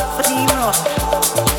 without